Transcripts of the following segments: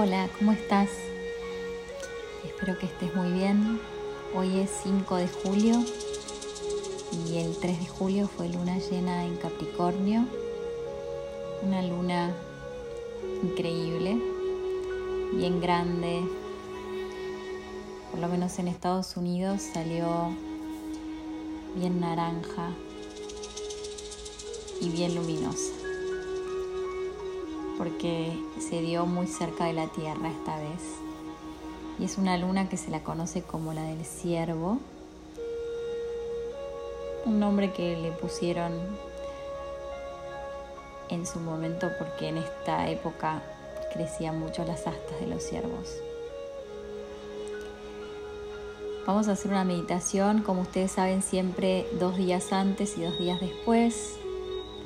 Hola, ¿cómo estás? Espero que estés muy bien. Hoy es 5 de julio y el 3 de julio fue luna llena en Capricornio. Una luna increíble, bien grande. Por lo menos en Estados Unidos salió bien naranja y bien luminosa porque se dio muy cerca de la Tierra esta vez. Y es una luna que se la conoce como la del ciervo, un nombre que le pusieron en su momento porque en esta época crecían mucho las astas de los ciervos. Vamos a hacer una meditación, como ustedes saben, siempre dos días antes y dos días después.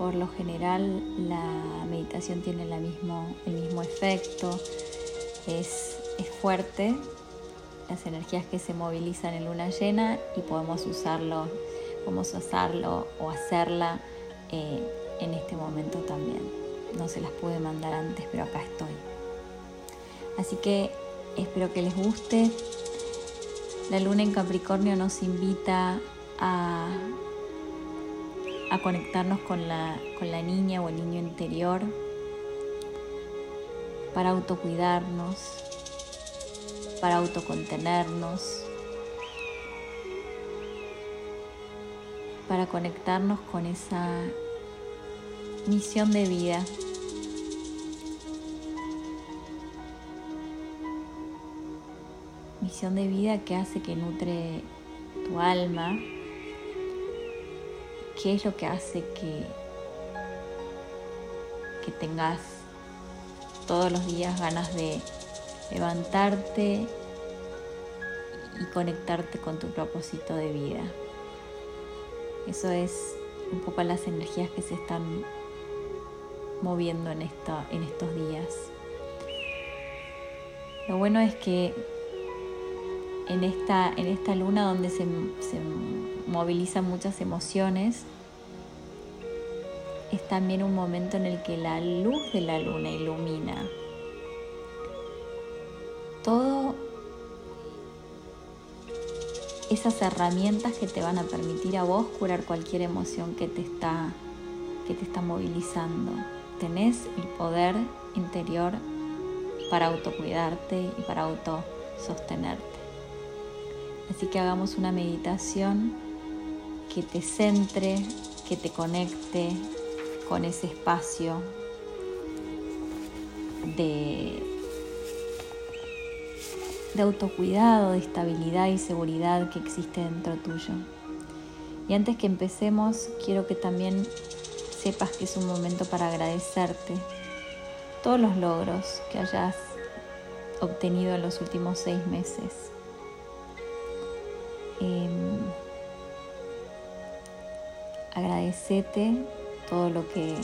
Por lo general la meditación tiene el mismo efecto, es, fuerte, las energías que se movilizan en luna llena y podemos usarlo, podemos usarlo o hacerla eh, en este momento también. No se las pude mandar antes, pero acá estoy. Así que espero que les guste. La luna en Capricornio nos invita a a conectarnos con la, con la niña o el niño interior, para autocuidarnos, para autocontenernos, para conectarnos con esa misión de vida. Misión de vida que hace que nutre tu alma, qué es lo que hace que, que tengas todos los días ganas de levantarte y conectarte con tu propósito de vida. Eso es un poco las energías que se están moviendo en, en estos días. Lo bueno es que en esta, en esta luna donde se, se movilizan muchas emociones, es también un momento en el que la luz de la luna ilumina todo esas herramientas que te van a permitir a vos curar cualquier emoción que te está que te está movilizando. Tenés el poder interior para autocuidarte y para autosostenerte. Así que hagamos una meditación que te centre, que te conecte con ese espacio de, de autocuidado, de estabilidad y seguridad que existe dentro tuyo. Y antes que empecemos, quiero que también sepas que es un momento para agradecerte todos los logros que hayas obtenido en los últimos seis meses. Agradecete todo lo que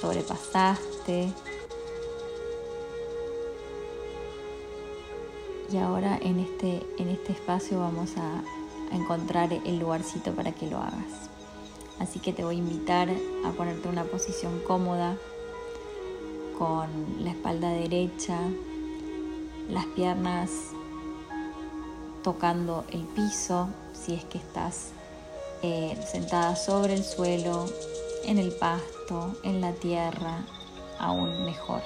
sobrepasaste. Y ahora en este, en este espacio vamos a, a encontrar el lugarcito para que lo hagas. Así que te voy a invitar a ponerte una posición cómoda con la espalda derecha, las piernas tocando el piso si es que estás eh, sentada sobre el suelo, en el pasto, en la tierra, aún mejor.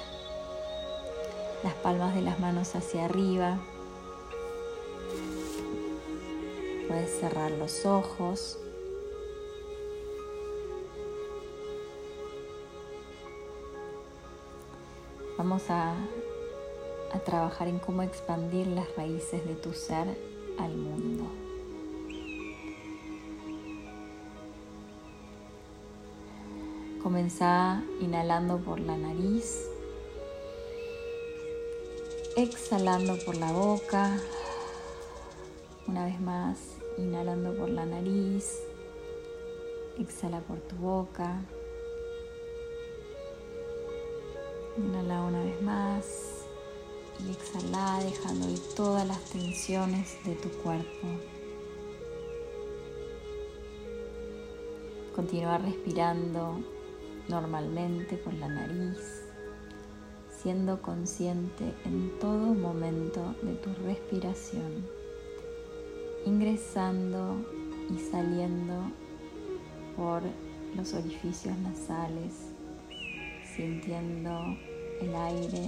Las palmas de las manos hacia arriba. Puedes cerrar los ojos. Vamos a, a trabajar en cómo expandir las raíces de tu ser al mundo. Comenzá inhalando por la nariz, exhalando por la boca. Una vez más, inhalando por la nariz, exhala por tu boca. Inhala una vez más y exhala dejando ir todas las tensiones de tu cuerpo. Continúa respirando normalmente por la nariz, siendo consciente en todo momento de tu respiración, ingresando y saliendo por los orificios nasales, sintiendo el aire,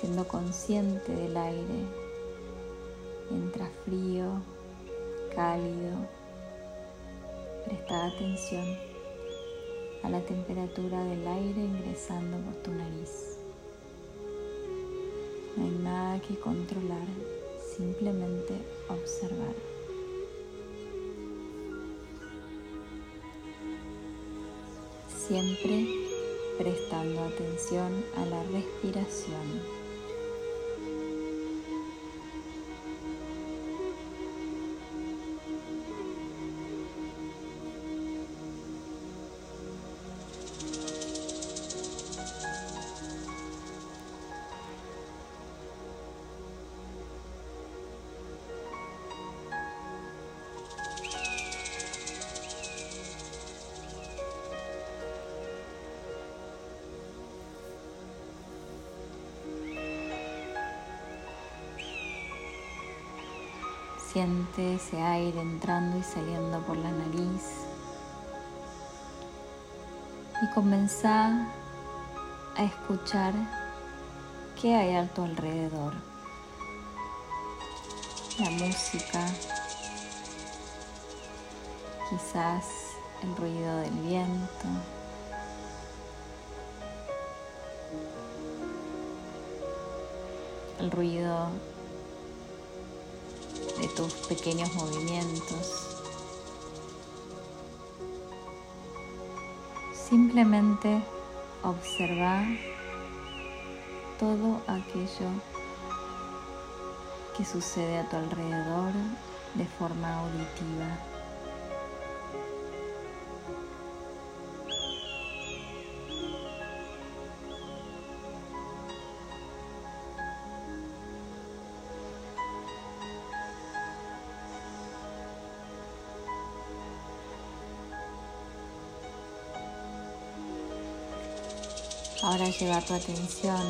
siendo consciente del aire, entra frío, cálido, presta atención a la temperatura del aire ingresando por tu nariz. No hay nada que controlar, simplemente observar. Siempre prestando atención a la respiración. Siente ese aire entrando y saliendo por la nariz. Y comenzá a escuchar qué hay a tu alrededor. La música, quizás el ruido del viento. El ruido de tus pequeños movimientos. Simplemente observa todo aquello que sucede a tu alrededor de forma auditiva. Ahora lleva tu atención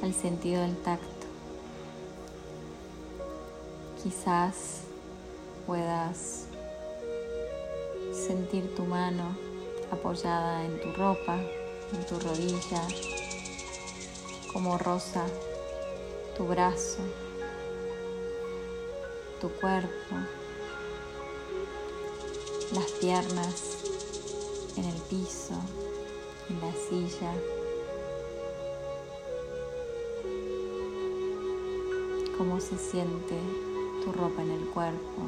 al sentido del tacto. Quizás puedas sentir tu mano apoyada en tu ropa, en tu rodilla, como rosa tu brazo, tu cuerpo, las piernas en el piso en la silla. Cómo se siente tu ropa en el cuerpo.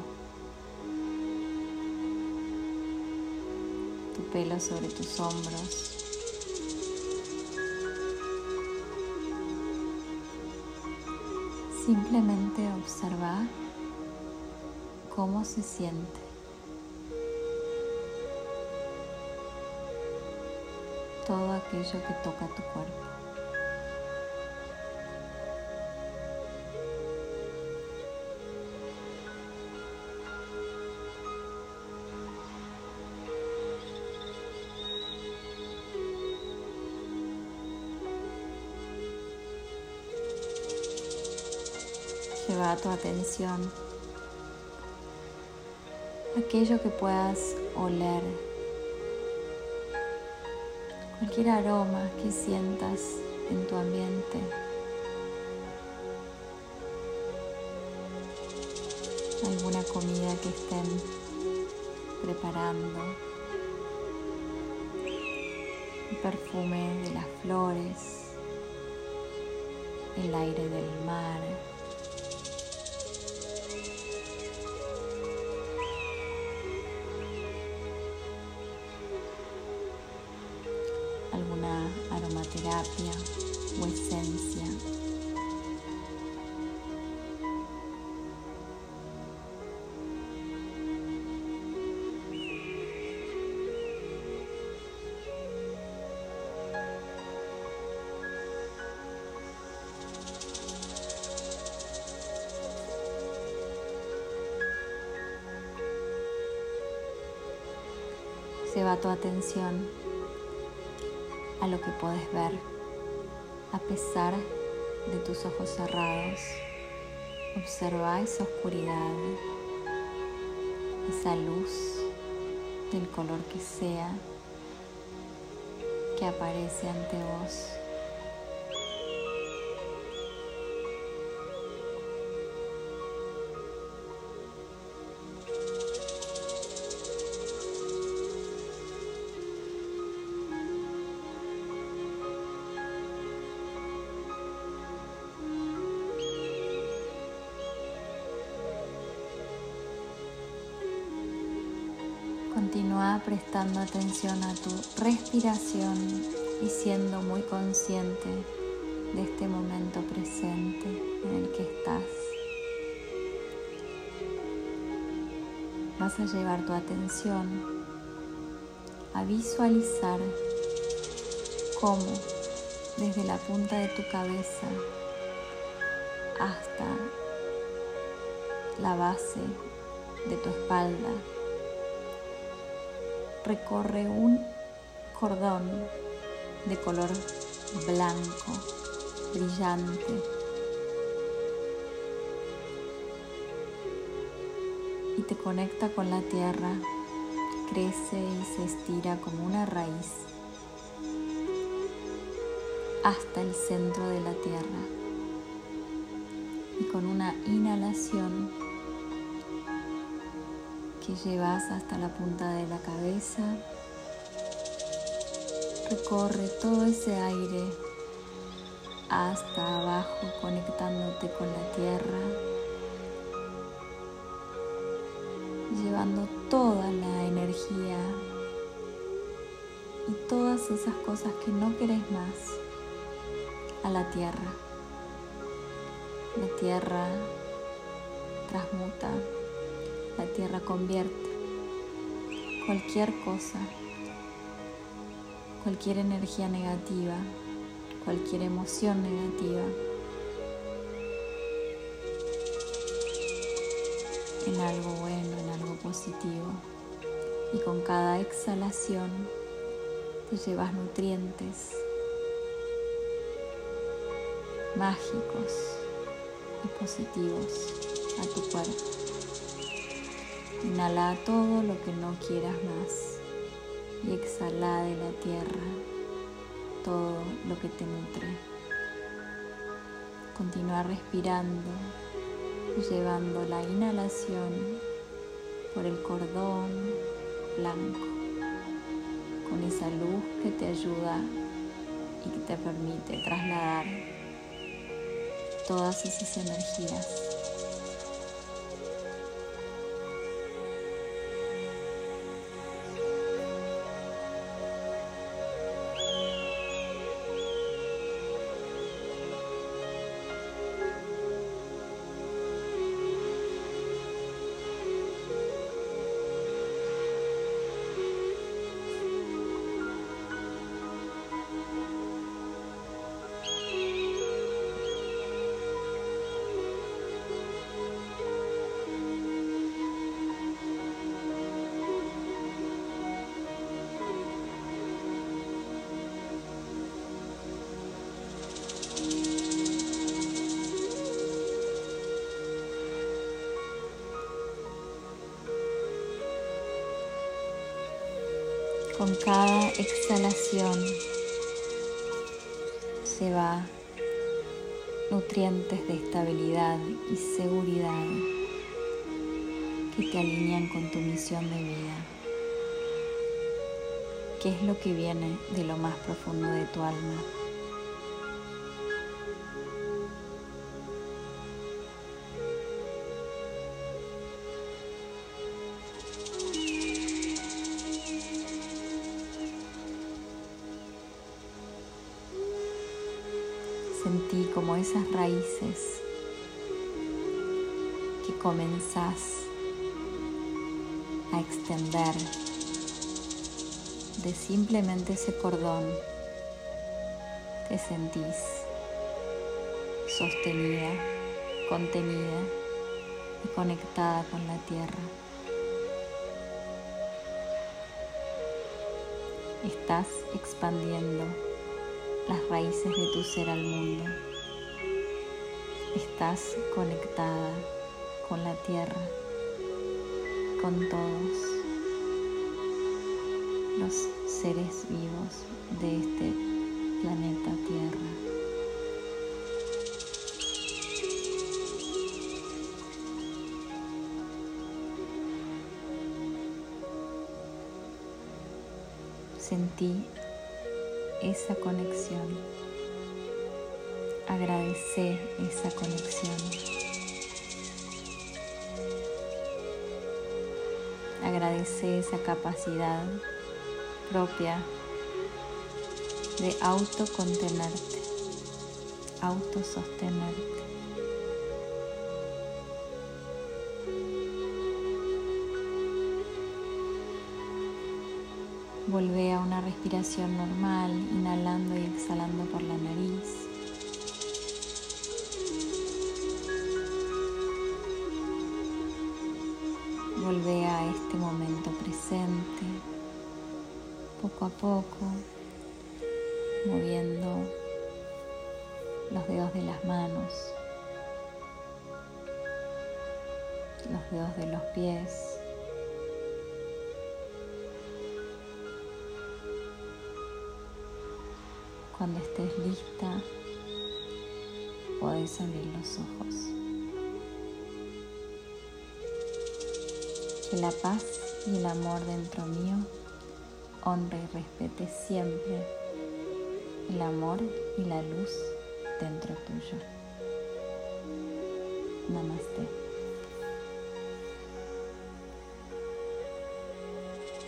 Tu pelo sobre tus hombros. Simplemente observa cómo se siente. Todo aquello que toca tu cuerpo. Lleva tu atención aquello que puedas oler cualquier aroma que sientas en tu ambiente. Alguna comida que estén preparando. El perfume de las flores. El aire del mar. Terapia o esencia. Se va tu atención a lo que puedes ver a pesar de tus ojos cerrados. Observa esa oscuridad, esa luz del color que sea que aparece ante vos. Prestando atención a tu respiración y siendo muy consciente de este momento presente en el que estás. Vas a llevar tu atención a visualizar cómo desde la punta de tu cabeza hasta la base de tu espalda recorre un cordón de color blanco, brillante. Y te conecta con la tierra, crece y se estira como una raíz hasta el centro de la tierra. Y con una inhalación que llevas hasta la punta de la cabeza. Recorre todo ese aire hasta abajo conectándote con la tierra, llevando toda la energía y todas esas cosas que no querés más a la tierra. La tierra transmuta la tierra convierte cualquier cosa, cualquier energía negativa, cualquier emoción negativa en algo bueno, en algo positivo. Y con cada exhalación te llevas nutrientes mágicos y positivos a tu cuerpo. Inhala todo lo que no quieras más y exhala de la tierra todo lo que te nutre. Continúa respirando llevando la inhalación por el cordón blanco con esa luz que te ayuda y que te permite trasladar todas esas energías Con cada exhalación se va nutrientes de estabilidad y seguridad que te alinean con tu misión de vida. ¿Qué es lo que viene de lo más profundo de tu alma? Esas raíces que comenzás a extender de simplemente ese cordón te sentís sostenida, contenida y conectada con la tierra. Estás expandiendo las raíces de tu ser al mundo. Estás conectada con la tierra, con todos los seres vivos de este planeta Tierra. Sentí esa conexión. Agradece esa conexión. Agradece esa capacidad propia de autocontenerte, autosostenerte. Volvé a una respiración normal, inhalando y exhalando por la nariz. Este momento presente, poco a poco, moviendo los dedos de las manos, los dedos de los pies. Cuando estés lista, podés abrir los ojos. que la paz y el amor dentro mío honre y respete siempre el amor y la luz dentro tuyo. Namaste.